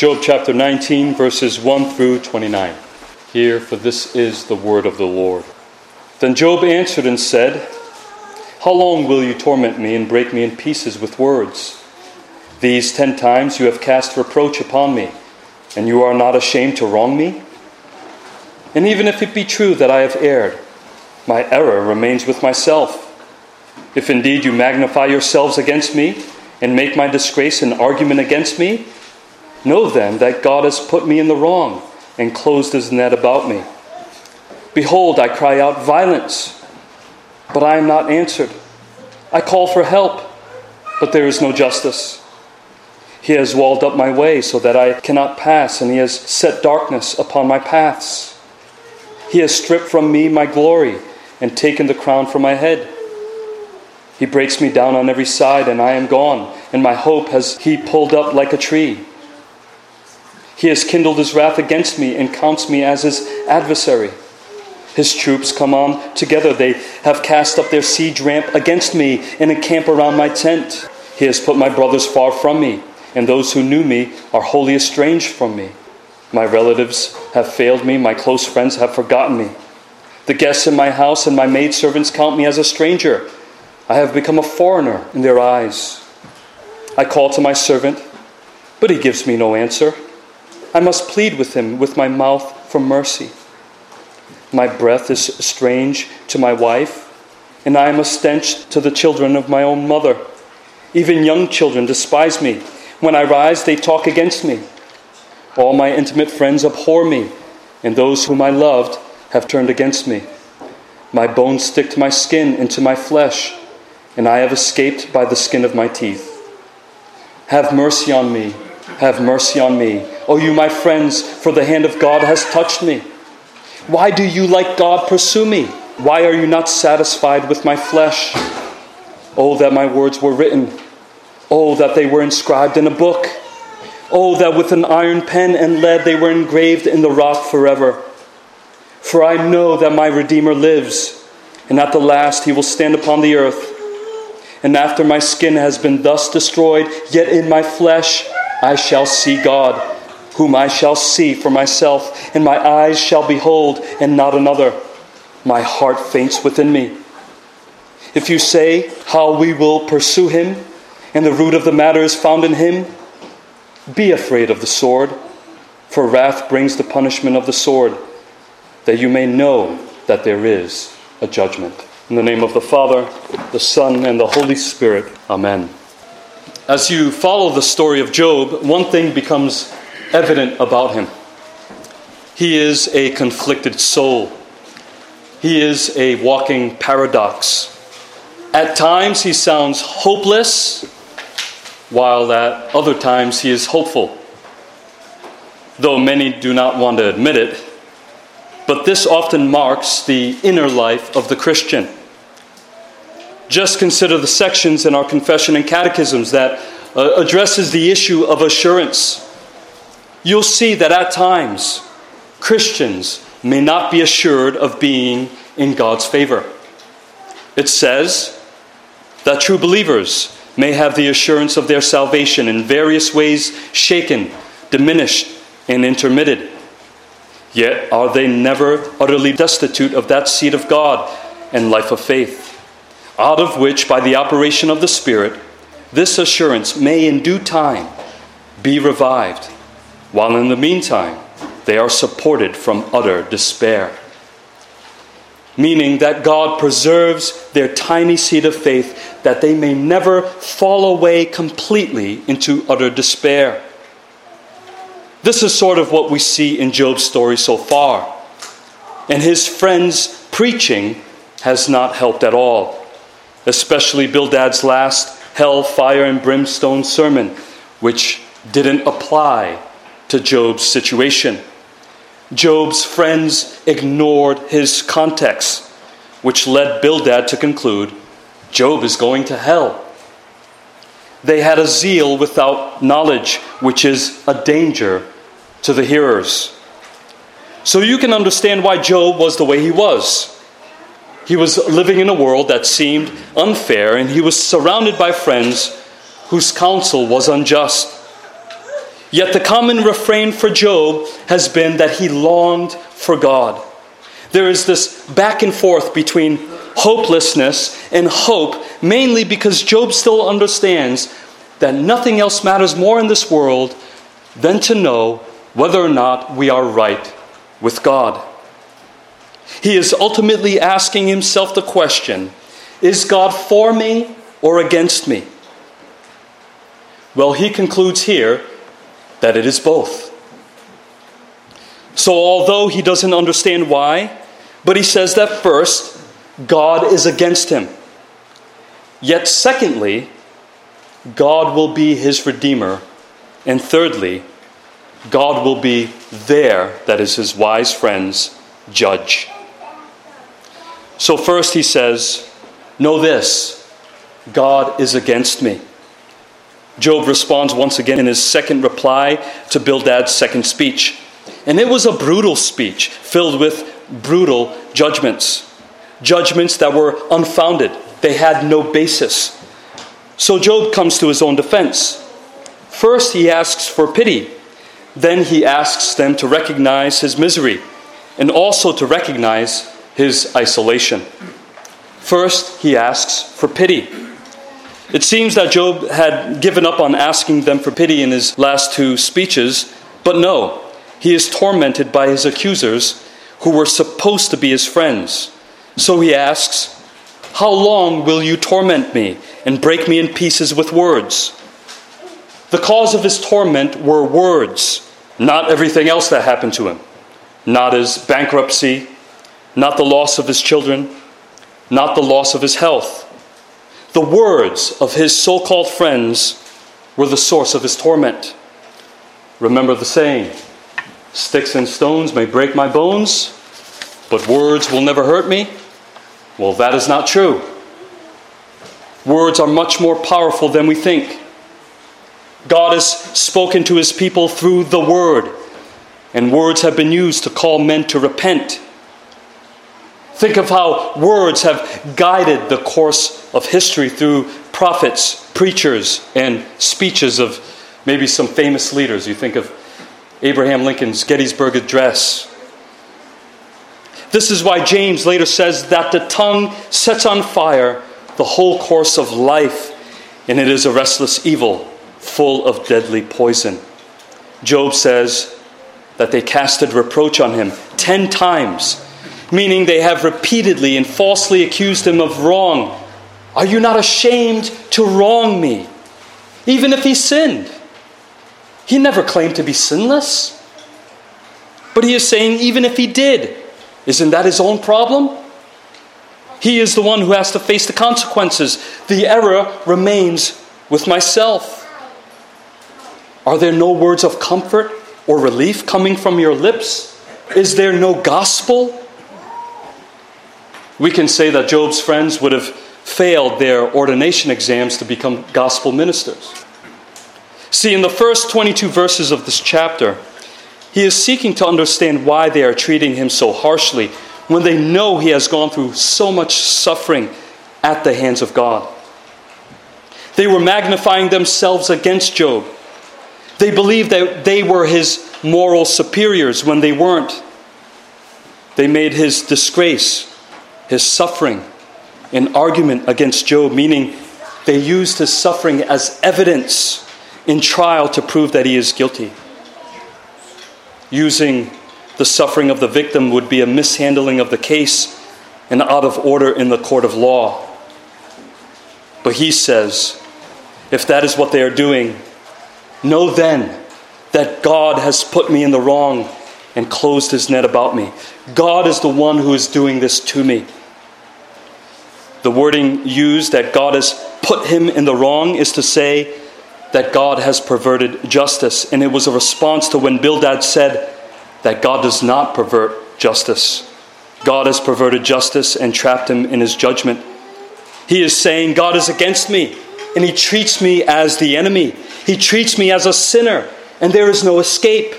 Job chapter 19, verses 1 through 29. Hear, for this is the word of the Lord. Then Job answered and said, How long will you torment me and break me in pieces with words? These ten times you have cast reproach upon me, and you are not ashamed to wrong me? And even if it be true that I have erred, my error remains with myself. If indeed you magnify yourselves against me and make my disgrace an argument against me, Know then that God has put me in the wrong and closed his net about me. Behold, I cry out violence, but I am not answered. I call for help, but there is no justice. He has walled up my way so that I cannot pass, and he has set darkness upon my paths. He has stripped from me my glory and taken the crown from my head. He breaks me down on every side, and I am gone, and my hope has he pulled up like a tree. He has kindled his wrath against me and counts me as his adversary. His troops come on together. They have cast up their siege ramp against me and encamp around my tent. He has put my brothers far from me, and those who knew me are wholly estranged from me. My relatives have failed me, my close friends have forgotten me. The guests in my house and my maidservants count me as a stranger. I have become a foreigner in their eyes. I call to my servant, but he gives me no answer. I must plead with him with my mouth for mercy. My breath is strange to my wife, and I am a stench to the children of my own mother. Even young children despise me. When I rise, they talk against me. All my intimate friends abhor me, and those whom I loved have turned against me. My bones stick to my skin and to my flesh, and I have escaped by the skin of my teeth. Have mercy on me, have mercy on me O you, my friends, for the hand of God has touched me. Why do you, like God, pursue me? Why are you not satisfied with my flesh? Oh, that my words were written. Oh, that they were inscribed in a book. Oh, that with an iron pen and lead they were engraved in the rock forever. For I know that my Redeemer lives, and at the last he will stand upon the earth. And after my skin has been thus destroyed, yet in my flesh I shall see God whom I shall see for myself, and my eyes shall behold, and not another. My heart faints within me. If you say, How we will pursue him, and the root of the matter is found in him, be afraid of the sword, for wrath brings the punishment of the sword, that you may know that there is a judgment. In the name of the Father, the Son, and the Holy Spirit. Amen. As you follow the story of Job, one thing becomes evident about him. He is a conflicted soul. He is a walking paradox. At times he sounds hopeless, while at other times he is hopeful. Though many do not want to admit it, but this often marks the inner life of the Christian. Just consider the sections in our confession and catechisms that uh, addresses the issue of assurance you'll see that at times Christians may not be assured of being in God's favor. It says that true believers may have the assurance of their salvation in various ways shaken, diminished, and intermitted. Yet are they never utterly destitute of that seed of God and life of faith, out of which, by the operation of the Spirit, this assurance may in due time be revived while in the meantime, they are supported from utter despair. Meaning that God preserves their tiny seed of faith that they may never fall away completely into utter despair. This is sort of what we see in Job's story so far. And his friends' preaching has not helped at all, especially Bildad's last hell, fire, and brimstone sermon, which didn't apply to Job's situation. Job's friends ignored his context, which led Bildad to conclude Job is going to hell. They had a zeal without knowledge, which is a danger to the hearers. So you can understand why Job was the way he was. He was living in a world that seemed unfair, and he was surrounded by friends whose counsel was unjust. Yet the common refrain for Job has been that he longed for God. There is this back and forth between hopelessness and hope, mainly because Job still understands that nothing else matters more in this world than to know whether or not we are right with God. He is ultimately asking himself the question Is God for me or against me? Well, he concludes here that it is both. So, although he doesn't understand why, but he says that first, God is against him. Yet, secondly, God will be his redeemer. And thirdly, God will be there, that is his wise friends, judge. So, first he says, Know this God is against me. Job responds once again in his second reply to Bildad's second speech. And it was a brutal speech filled with brutal judgments, judgments that were unfounded, they had no basis. So Job comes to his own defense. First, he asks for pity. Then he asks them to recognize his misery and also to recognize his isolation. First, he asks for pity. It seems that Job had given up on asking them for pity in his last two speeches, but no, he is tormented by his accusers who were supposed to be his friends. So he asks, How long will you torment me and break me in pieces with words? The cause of his torment were words, not everything else that happened to him. Not his bankruptcy, not the loss of his children, not the loss of his health the words of his so called friends were the source of his torment. Remember the saying sticks and stones may break my bones, but words will never hurt me? Well, that is not true. Words are much more powerful than we think. God has spoken to his people through the word, and words have been used to call men to repent Think of how words have guided the course of history through prophets, preachers, and speeches of maybe some famous leaders. You think of Abraham Lincoln's Gettysburg Address. This is why James later says that the tongue sets on fire the whole course of life, and it is a restless evil full of deadly poison. Job says that they casted reproach on him ten times meaning they have repeatedly and falsely accused him of wrong. Are you not ashamed to wrong me? Even if he sinned. He never claimed to be sinless. But he is saying, even if he did, isn't that his own problem? He is the one who has to face the consequences. The error remains with myself. Are there no words of comfort or relief coming from your lips? Is there no gospel? We can say that Job's friends would have failed their ordination exams to become gospel ministers. See, in the first 22 verses of this chapter, he is seeking to understand why they are treating him so harshly when they know he has gone through so much suffering at the hands of God. They were magnifying themselves against Job. They believed that they were his moral superiors when they weren't. They made his disgrace his suffering in argument against Job, meaning they used his suffering as evidence in trial to prove that he is guilty. Using the suffering of the victim would be a mishandling of the case and out of order in the court of law. But he says, if that is what they are doing, know then that God has put me in the wrong and closed his net about me. God is the one who is doing this to me. The wording used that God has put him in the wrong is to say that God has perverted justice. And it was a response to when Bildad said that God does not pervert justice. God has perverted justice and trapped him in his judgment. He is saying, God is against me, and he treats me as the enemy. He treats me as a sinner, and there is no escape.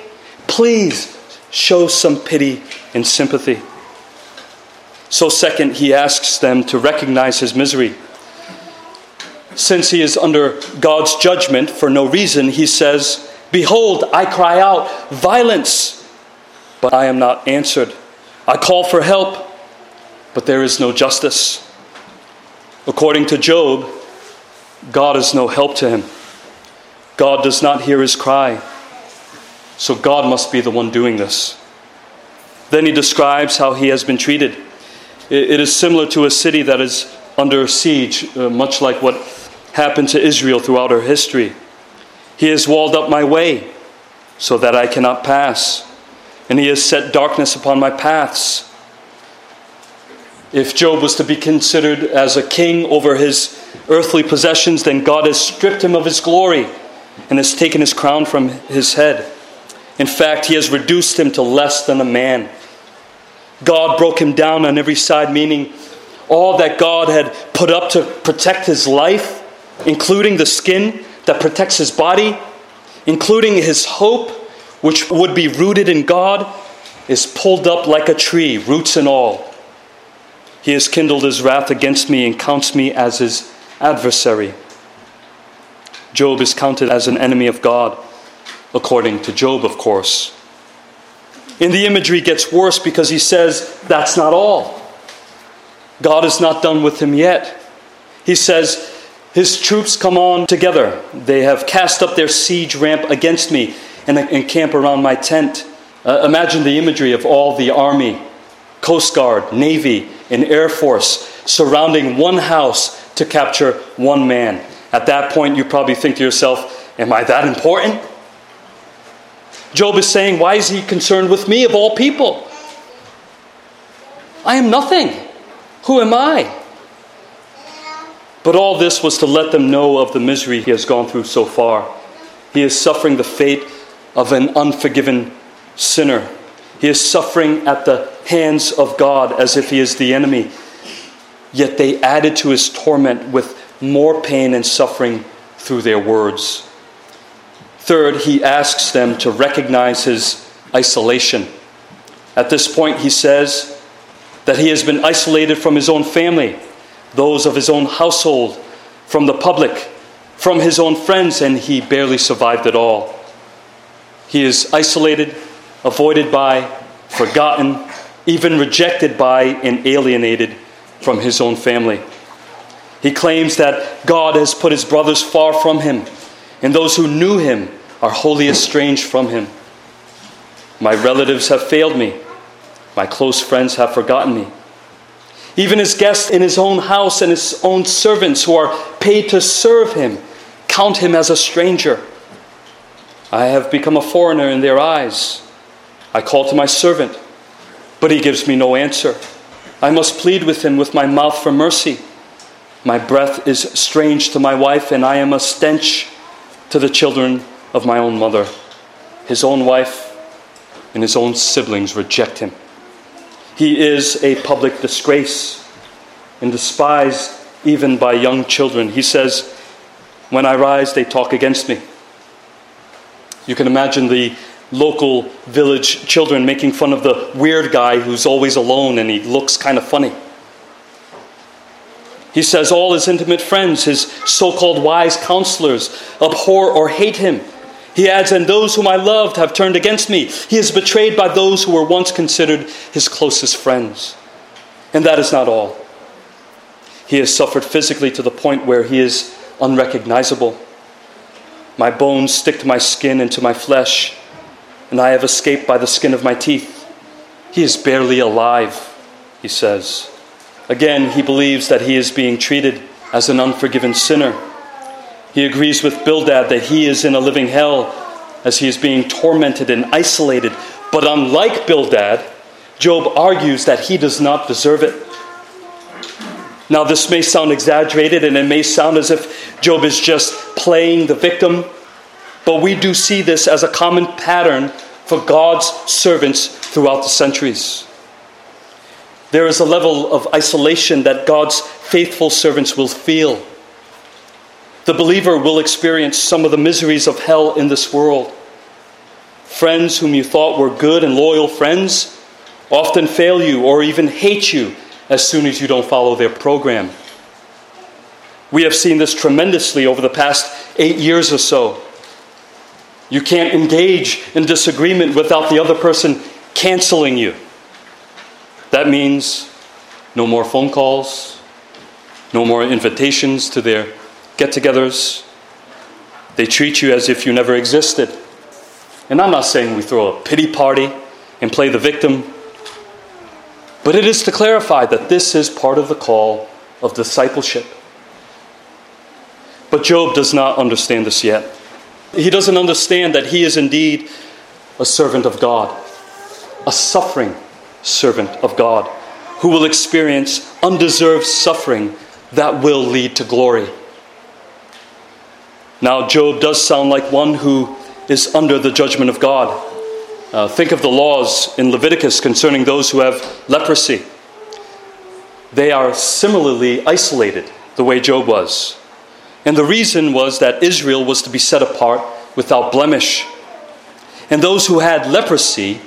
Please show some pity and sympathy. So, second, he asks them to recognize his misery. Since he is under God's judgment for no reason, he says Behold, I cry out, violence, but I am not answered. I call for help, but there is no justice. According to Job, God is no help to him. God does not hear his cry. So God must be the one doing this. Then he describes how he has been treated. It is similar to a city that is under siege, uh, much like what happened to Israel throughout her history. He has walled up my way so that I cannot pass, and he has set darkness upon my paths. If Job was to be considered as a king over his earthly possessions, then God has stripped him of his glory and has taken his crown from his head. In fact, he has reduced him to less than a man. God broke him down on every side, meaning all that God had put up to protect his life, including the skin that protects his body, including his hope, which would be rooted in God, is pulled up like a tree, roots and all. He has kindled his wrath against me and counts me as his adversary. Job is counted as an enemy of God, according to Job, of course. In the imagery gets worse because he says, That's not all. God is not done with him yet. He says, His troops come on together. They have cast up their siege ramp against me and encamp around my tent. Uh, imagine the imagery of all the army, Coast Guard, Navy, and Air Force surrounding one house to capture one man. At that point, you probably think to yourself, Am I that important? Job is saying, Why is he concerned with me of all people? I am nothing. Who am I? But all this was to let them know of the misery he has gone through so far. He is suffering the fate of an unforgiven sinner. He is suffering at the hands of God as if he is the enemy. Yet they added to his torment with more pain and suffering through their words. Third, he asks them to recognize his isolation. At this point, he says that he has been isolated from his own family, those of his own household, from the public, from his own friends, and he barely survived at all. He is isolated, avoided by, forgotten, even rejected by, and alienated from his own family. He claims that God has put his brothers far from him, and those who knew him are wholly estranged from him. My relatives have failed me. My close friends have forgotten me. Even his guests in his own house and his own servants who are paid to serve him count him as a stranger. I have become a foreigner in their eyes. I call to my servant, but he gives me no answer. I must plead with him with my mouth for mercy. My breath is strange to my wife, and I am a stench to the children of my own mother. His own wife and his own siblings reject him. He is a public disgrace and despised even by young children. He says, When I rise, they talk against me. You can imagine the local village children making fun of the weird guy who's always alone and he looks kind of funny. He says all his intimate friends, his so called wise counselors, abhor or hate him. He adds, And those whom I loved have turned against me. He is betrayed by those who were once considered his closest friends. And that is not all. He has suffered physically to the point where he is unrecognizable. My bones stick to my skin and to my flesh, and I have escaped by the skin of my teeth. He is barely alive, he says. Again, he believes that he is being treated as an unforgiven sinner. He agrees with Bildad that he is in a living hell as he is being tormented and isolated. But unlike Bildad, Job argues that he does not deserve it. Now, this may sound exaggerated and it may sound as if Job is just playing the victim, but we do see this as a common pattern for God's servants throughout the centuries. There is a level of isolation that God's faithful servants will feel. The believer will experience some of the miseries of hell in this world. Friends whom you thought were good and loyal friends often fail you or even hate you as soon as you don't follow their program. We have seen this tremendously over the past eight years or so. You can't engage in disagreement without the other person canceling you. That means no more phone calls, no more invitations to their get togethers. They treat you as if you never existed. And I'm not saying we throw a pity party and play the victim, but it is to clarify that this is part of the call of discipleship. But Job does not understand this yet. He doesn't understand that he is indeed a servant of God, a suffering servant of God, who will experience undeserved suffering that will lead to glory. Now, Job does sound like one who is under the judgment of God. Uh, think of the laws in Leviticus concerning those who have leprosy. They are similarly isolated, the way Job was. And the reason was that Israel was to be set apart without blemish. And those who had leprosy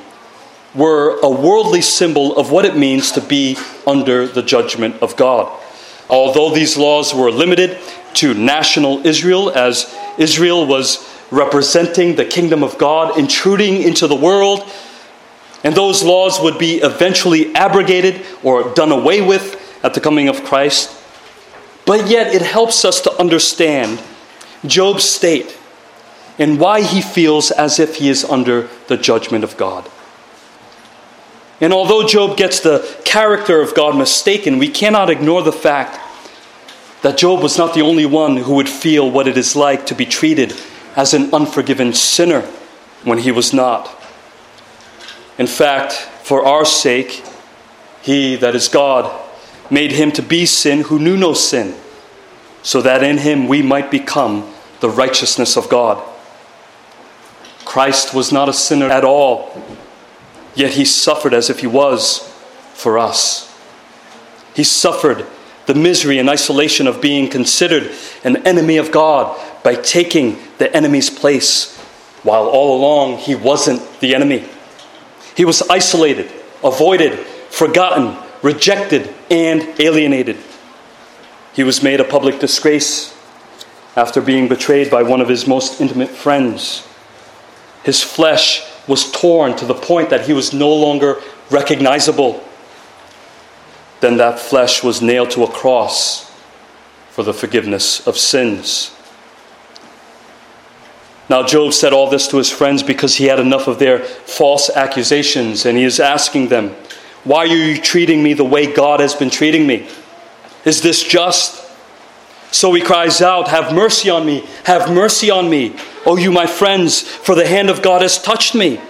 were a worldly symbol of what it means to be under the judgment of God. Although these laws were limited to national Israel, as Israel was representing the kingdom of God intruding into the world, and those laws would be eventually abrogated or done away with at the coming of Christ. But yet, it helps us to understand Job's state and why he feels as if he is under the judgment of God. And although Job gets the character of God mistaken, we cannot ignore the fact that Job was not the only one who would feel what it is like to be treated as an unforgiven sinner when he was not. In fact, for our sake, he, that is God, made him to be sin who knew no sin, so that in him we might become the righteousness of God. Christ was not a sinner at all, yet he suffered as if he was for us. He suffered the misery and isolation of being considered an enemy of God by taking the enemy's place, while all along he wasn't the enemy. He was isolated, avoided, forgotten, rejected, and alienated. He was made a public disgrace after being betrayed by one of his most intimate friends. His flesh was torn to the point that he was no longer recognizable. Then that flesh was nailed to a cross for the forgiveness of sins. Now, Job said all this to his friends because he had enough of their false accusations, and he is asking them, Why are you treating me the way God has been treating me? Is this just? So he cries out, Have mercy on me, have mercy on me, O you, my friends, for the hand of God has touched me.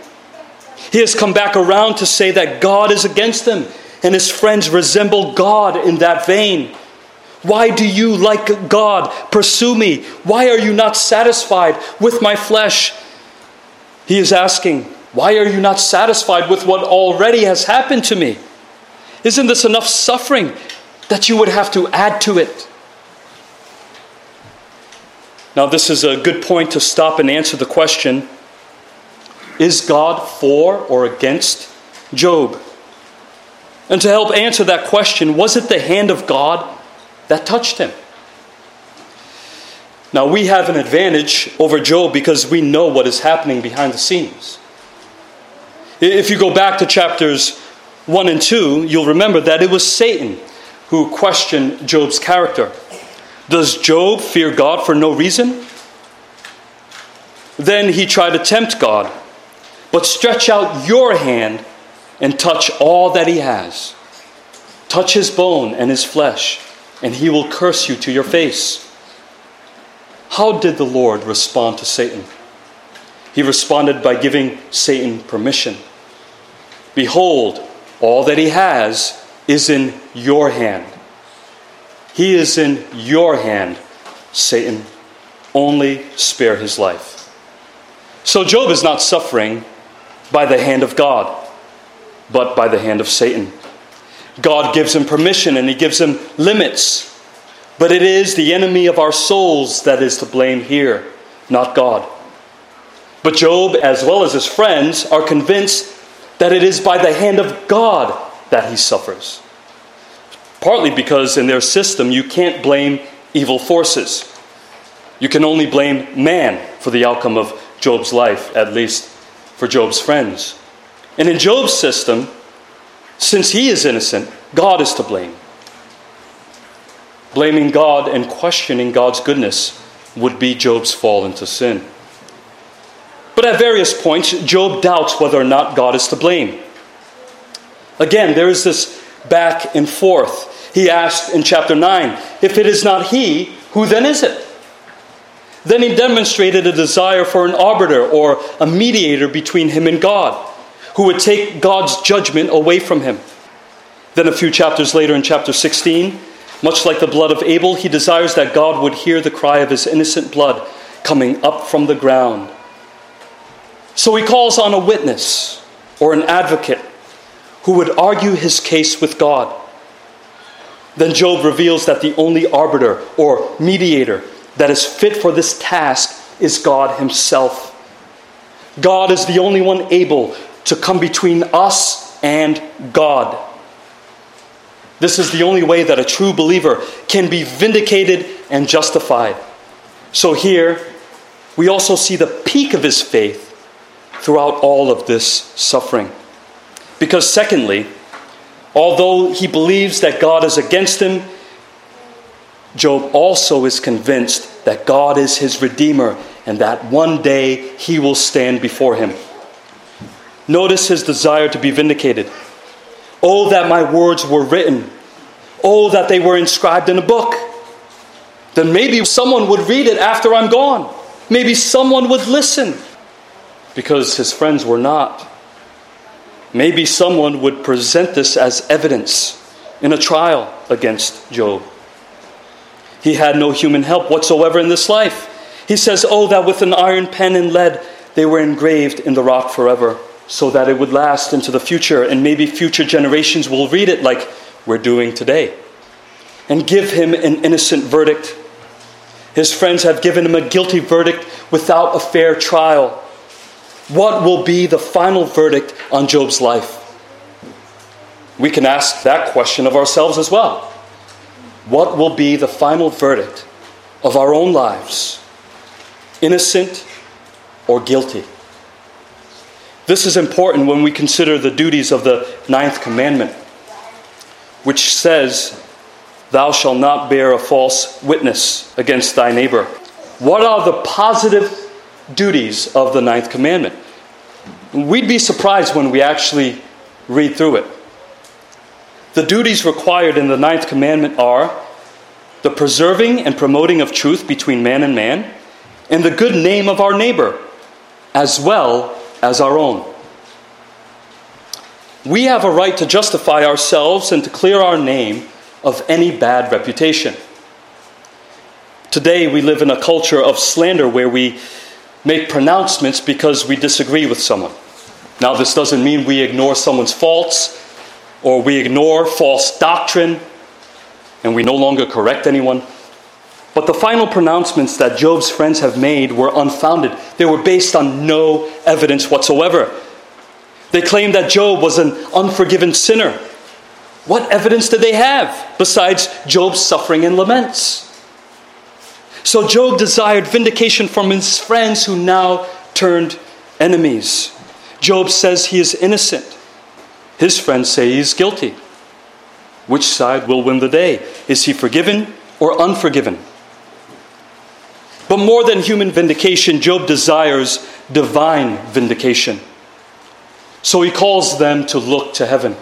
He has come back around to say that God is against him, and his friends resemble God in that vein. Why do you, like God, pursue me? Why are you not satisfied with my flesh? He is asking, Why are you not satisfied with what already has happened to me? Isn't this enough suffering that you would have to add to it? Now, this is a good point to stop and answer the question Is God for or against Job? And to help answer that question, was it the hand of God that touched him? Now, we have an advantage over Job because we know what is happening behind the scenes. If you go back to chapters 1 and 2, you'll remember that it was Satan who questioned Job's character. Does Job fear God for no reason? Then he tried to tempt God, but stretch out your hand and touch all that he has. Touch his bone and his flesh, and he will curse you to your face. How did the Lord respond to Satan? He responded by giving Satan permission. Behold, all that he has is in your hand. He is in your hand, Satan. Only spare his life. So Job is not suffering by the hand of God, but by the hand of Satan. God gives him permission and he gives him limits, but it is the enemy of our souls that is to blame here, not God. But Job, as well as his friends, are convinced that it is by the hand of God that he suffers partly because in their system you can't blame evil forces. You can only blame man for the outcome of Job's life, at least for Job's friends. And in Job's system, since he is innocent, God is to blame. Blaming God and questioning God's goodness would be Job's fall into sin. But at various points, Job doubts whether or not God is to blame. Again, there is this back and forth. He asked in chapter 9, If it is not he, who then is it? Then he demonstrated a desire for an arbiter or a mediator between him and God, who would take God's judgment away from him. Then, a few chapters later, in chapter 16, much like the blood of Abel, he desires that God would hear the cry of his innocent blood coming up from the ground. So he calls on a witness or an advocate who would argue his case with God. Then Job reveals that the only arbiter or mediator that is fit for this task is God Himself. God is the only one able to come between us and God. This is the only way that a true believer can be vindicated and justified. So here, we also see the peak of his faith throughout all of this suffering. Because, secondly, although he believes that God is against him, Job also is convinced that God is his Redeemer and that one day he will stand before him. Notice his desire to be vindicated. Oh, that my words were written. Oh, that they were inscribed in a book. Then maybe someone would read it after I'm gone. Maybe someone would listen. Because his friends were not. Maybe someone would present this as evidence in a trial against Job. He had no human help whatsoever in this life. He says, Oh, that with an iron pen and lead they were engraved in the rock forever, so that it would last into the future, and maybe future generations will read it like we're doing today, and give him an innocent verdict. His friends have given him a guilty verdict without a fair trial. What will be the final verdict on Job's life? We can ask that question of ourselves as well what will be the final verdict of our own lives innocent or guilty? This is important when we consider the duties of the ninth commandment, which says, Thou shalt not bear a false witness against thy neighbor. What are the positive duties of the ninth commandment? We'd be surprised when we actually read through it. The duties required in the ninth commandment are the preserving and promoting of truth between man and man, and the good name of our neighbor, as well as our own. We have a right to justify ourselves and to clear our name of any bad reputation. Today, we live in a culture of slander where we make pronouncements because we disagree with someone. Now, this doesn't mean we ignore someone's faults or we ignore false doctrine and we no longer correct anyone. But the final pronouncements that Job's friends have made were unfounded. They were based on no evidence whatsoever. They claimed that Job was an unforgiven sinner. What evidence did they have besides Job's suffering and laments? So Job desired vindication from his friends who now turned enemies. Job says he is innocent. His friends say he is guilty. Which side will win the day? Is he forgiven or unforgiven? But more than human vindication, Job desires divine vindication. So he calls them to look to heaven.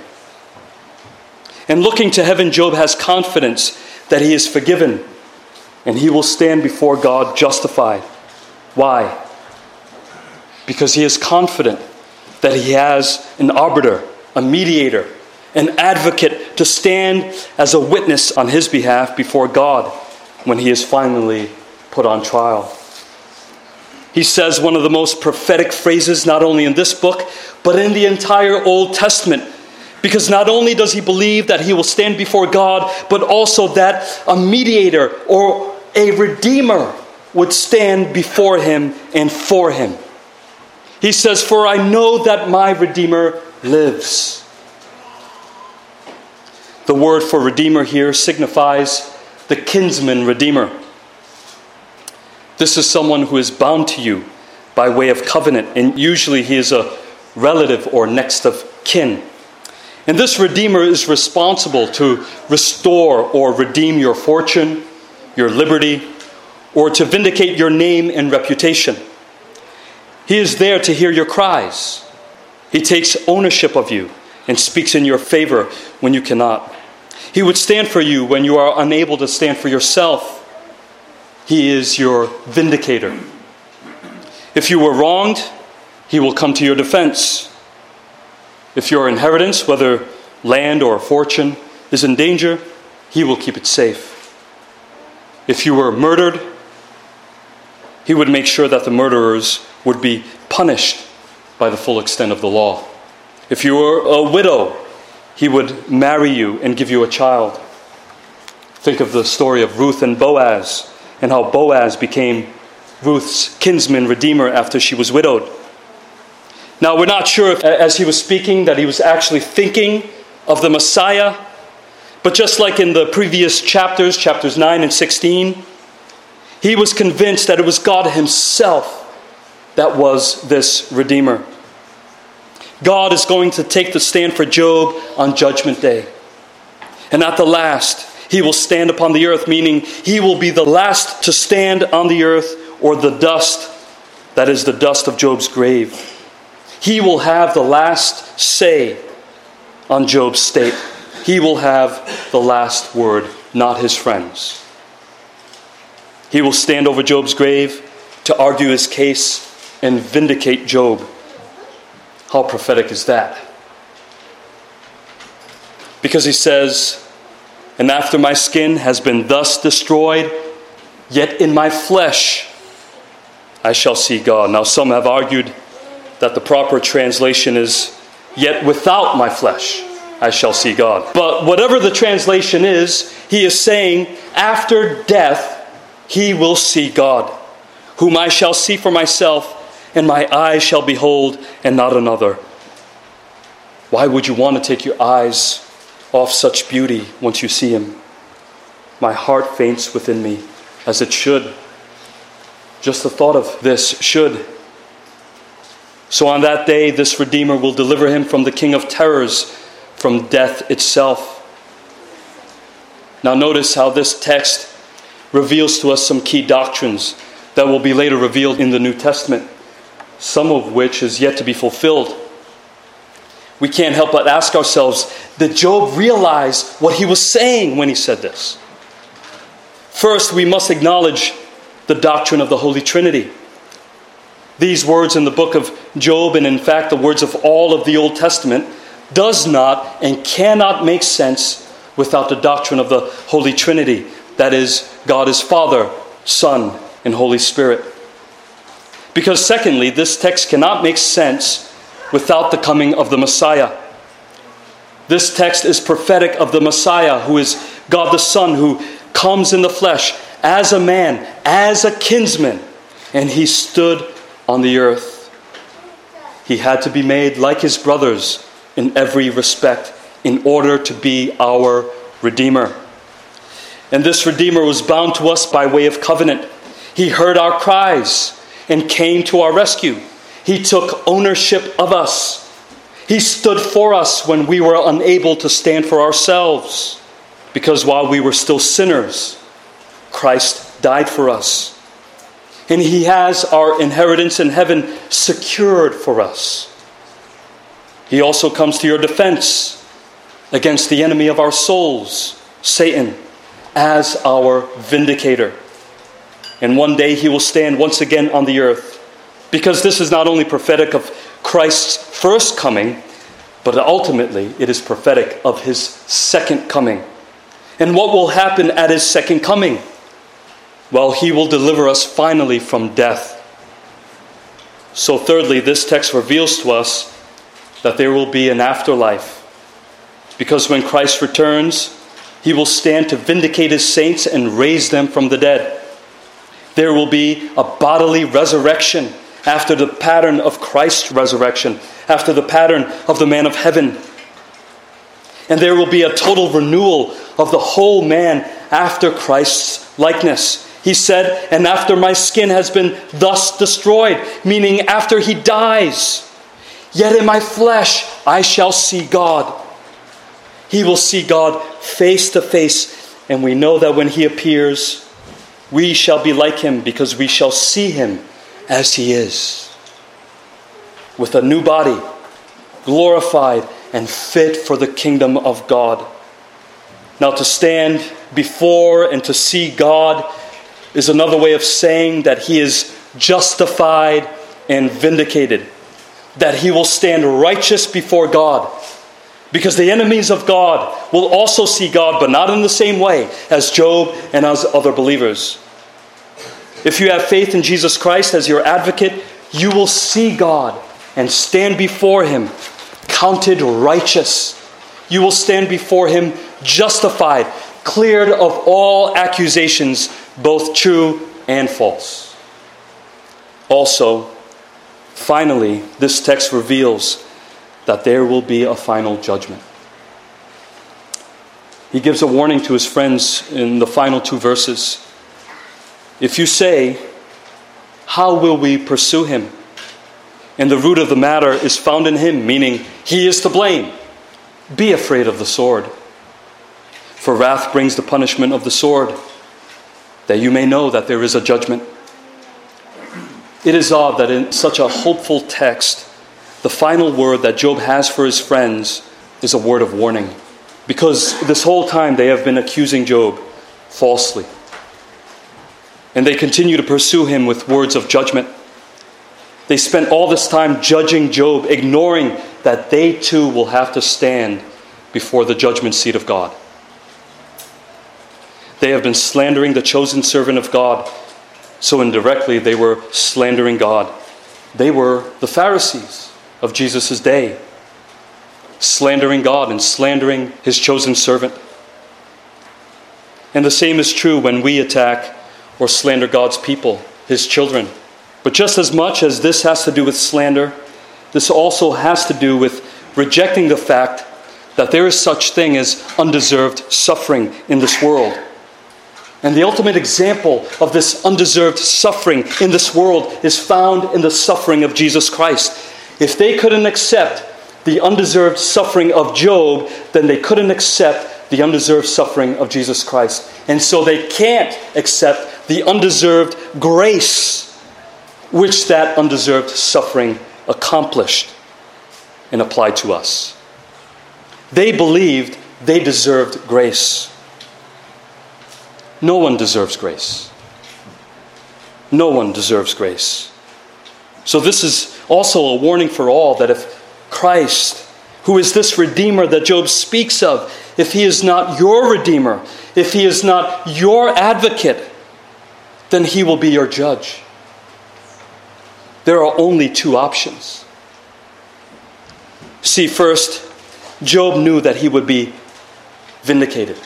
And looking to heaven, Job has confidence that he is forgiven and he will stand before God justified. Why? Because he is confident that he has an arbiter, a mediator, an advocate to stand as a witness on his behalf before God when he is finally put on trial. He says one of the most prophetic phrases, not only in this book, but in the entire Old Testament. Because not only does he believe that he will stand before God, but also that a mediator or a redeemer would stand before him and for him. He says, For I know that my redeemer lives. The word for redeemer here signifies the kinsman redeemer. This is someone who is bound to you, by way of covenant, and usually he is a relative or next of kin. And this Redeemer is responsible to restore or redeem your fortune, your liberty, or to vindicate your name and reputation. He is there to hear your cries. He takes ownership of you and speaks in your favor when you cannot. He would stand for you when you are unable to stand for yourself. He is your vindicator. If you were wronged, he will come to your defense. If your inheritance, whether land or fortune, is in danger, he will keep it safe. If you were murdered, he would make sure that the murderers would be punished by the full extent of the law. If you were a widow, he would marry you and give you a child. Think of the story of Ruth and Boaz and how Boaz became Ruth's kinsman redeemer after she was widowed. Now, we're not sure if, as he was speaking, that he was actually thinking of the Messiah, but just like in the previous chapters, chapters 9 and 16, he was convinced that it was God Himself that was this Redeemer. God is going to take the stand for Job on Judgment Day. And at the last, he will stand upon the earth, meaning he will be the last to stand on the earth or the dust that is the dust of Job's grave. He will have the last say on Job's state. He will have the last word, not his friends. He will stand over Job's grave to argue his case and vindicate Job. How prophetic is that? Because he says, And after my skin has been thus destroyed, yet in my flesh I shall see God. Now, some have argued that the proper translation is, Yet without my flesh I shall see God. But whatever the translation is, he is saying, After death he will see God, whom I shall see for myself and my eyes shall behold, and not another. Why would you want to take your eyes off such beauty once you see him? My heart faints within me, as it should. Just the thought of this should. So on that day, this Redeemer will deliver him from the king of terrors, from death itself. Now, notice how this text reveals to us some key doctrines that will be later revealed in the New Testament some of which is yet to be fulfilled. We can't help but ask ourselves did Job realize what he was saying when he said this? First, we must acknowledge the doctrine of the Holy Trinity. These words in the book of Job, and in fact the words of all of the Old Testament, does not and cannot make sense without the doctrine of the Holy Trinity. That is, God is Father, Son, and Holy Spirit. Because, secondly, this text cannot make sense without the coming of the Messiah. This text is prophetic of the Messiah, who is God the Son, who comes in the flesh as a man, as a kinsman, and he stood on the earth. He had to be made like his brothers in every respect in order to be our Redeemer. And this Redeemer was bound to us by way of covenant. He heard our cries and came to our rescue. He took ownership of us. He stood for us when we were unable to stand for ourselves. Because while we were still sinners, Christ died for us. And He has our inheritance in heaven secured for us. He also comes to your defense against the enemy of our souls, Satan, as our vindicator. And one day he will stand once again on the earth. Because this is not only prophetic of Christ's first coming, but ultimately it is prophetic of his second coming. And what will happen at his second coming? Well, he will deliver us finally from death. So, thirdly, this text reveals to us that there will be an afterlife. Because when Christ returns, he will stand to vindicate his saints and raise them from the dead. There will be a bodily resurrection after the pattern of Christ's resurrection, after the pattern of the man of heaven. And there will be a total renewal of the whole man after Christ's likeness. He said, And after my skin has been thus destroyed, meaning after he dies, yet in my flesh I shall see God. He will see God face to face, and we know that when he appears, we shall be like him because we shall see him as he is. With a new body, glorified and fit for the kingdom of God. Now, to stand before and to see God is another way of saying that he is justified and vindicated, that he will stand righteous before God. Because the enemies of God will also see God, but not in the same way as Job and as other believers. If you have faith in Jesus Christ as your advocate, you will see God and stand before him counted righteous. You will stand before him justified, cleared of all accusations, both true and false. Also, finally, this text reveals that there will be a final judgment. He gives a warning to his friends in the final two verses. If you say, How will we pursue him? And the root of the matter is found in him, meaning he is to blame. Be afraid of the sword. For wrath brings the punishment of the sword, that you may know that there is a judgment. It is odd that in such a hopeful text, the final word that Job has for his friends is a word of warning. Because this whole time they have been accusing Job falsely. And they continue to pursue him with words of judgment. They spent all this time judging Job, ignoring that they too will have to stand before the judgment seat of God. They have been slandering the chosen servant of God, so indirectly they were slandering God. They were the Pharisees of Jesus' day, slandering God and slandering his chosen servant. And the same is true when we attack or slander God's people, his children. But just as much as this has to do with slander, this also has to do with rejecting the fact that there is such thing as undeserved suffering in this world. And the ultimate example of this undeserved suffering in this world is found in the suffering of Jesus Christ. If they couldn't accept the undeserved suffering of Job, then they couldn't accept the undeserved suffering of Jesus Christ. And so they can't accept the undeserved grace which that undeserved suffering accomplished and applied to us. They believed they deserved grace. No one deserves grace. No one deserves grace. So, this is also a warning for all that if Christ, who is this Redeemer that Job speaks of, if he is not your Redeemer, if he is not your advocate, then he will be your judge there are only two options. See, first, Job knew that he would be vindicated.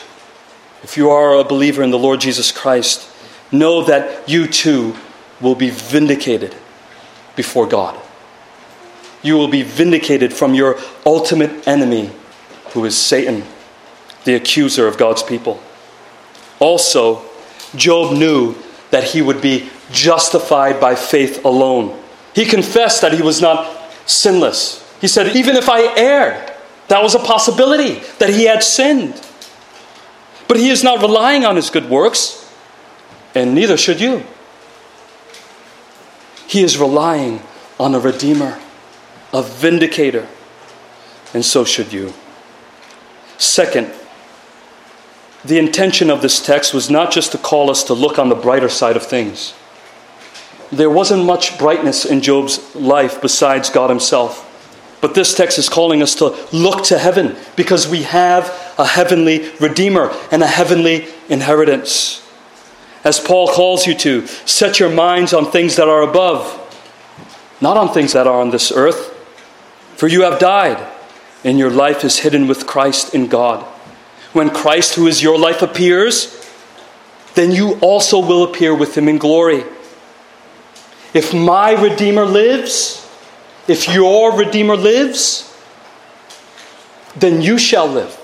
If you are a believer in the Lord Jesus Christ, know that you too will be vindicated before God. You will be vindicated from your ultimate enemy, who is Satan, the accuser of God's people. Also, Job knew that he would be justified by faith alone. He confessed that he was not sinless. He said, Even if I erred, that was a possibility that he had sinned. But he is not relying on his good works, and neither should you. He is relying on a Redeemer, a vindicator, and so should you. Second, the intention of this text was not just to call us to look on the brighter side of things there wasn't much brightness in Job's life besides God himself. But this text is calling us to look to heaven because we have a heavenly Redeemer and a heavenly inheritance. As Paul calls you to, set your minds on things that are above, not on things that are on this earth. For you have died, and your life is hidden with Christ in God. When Christ, who is your life, appears, then you also will appear with him in glory. If my Redeemer lives, if your Redeemer lives, then you shall live.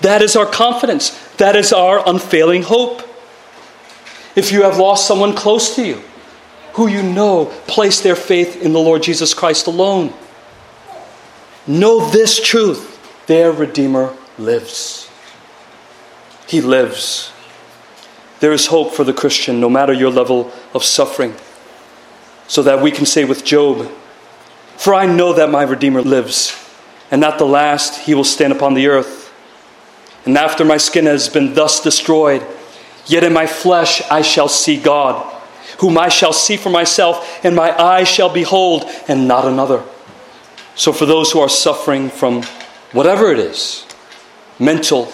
That is our confidence. That is our unfailing hope. If you have lost someone close to you, who you know place their faith in the Lord Jesus Christ alone, know this truth their Redeemer lives. He lives. There is hope for the Christian, no matter your level of suffering, so that we can say with Job, For I know that my Redeemer lives, and at the last he will stand upon the earth. And after my skin has been thus destroyed, yet in my flesh I shall see God, whom I shall see for myself, and my eyes shall behold, and not another. So, for those who are suffering from whatever it is mental,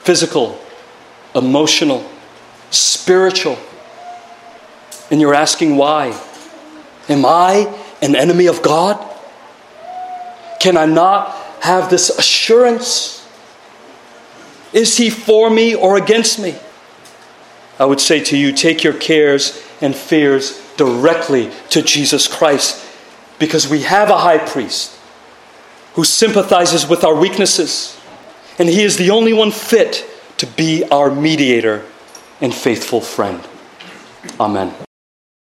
physical, emotional, spiritual. And you're asking why? Am I an enemy of God? Can I not have this assurance? Is He for me or against me? I would say to you, take your cares and fears directly to Jesus Christ because we have a high priest who sympathizes with our weaknesses, and He is the only one fit to be our mediator and faithful friend. Amen.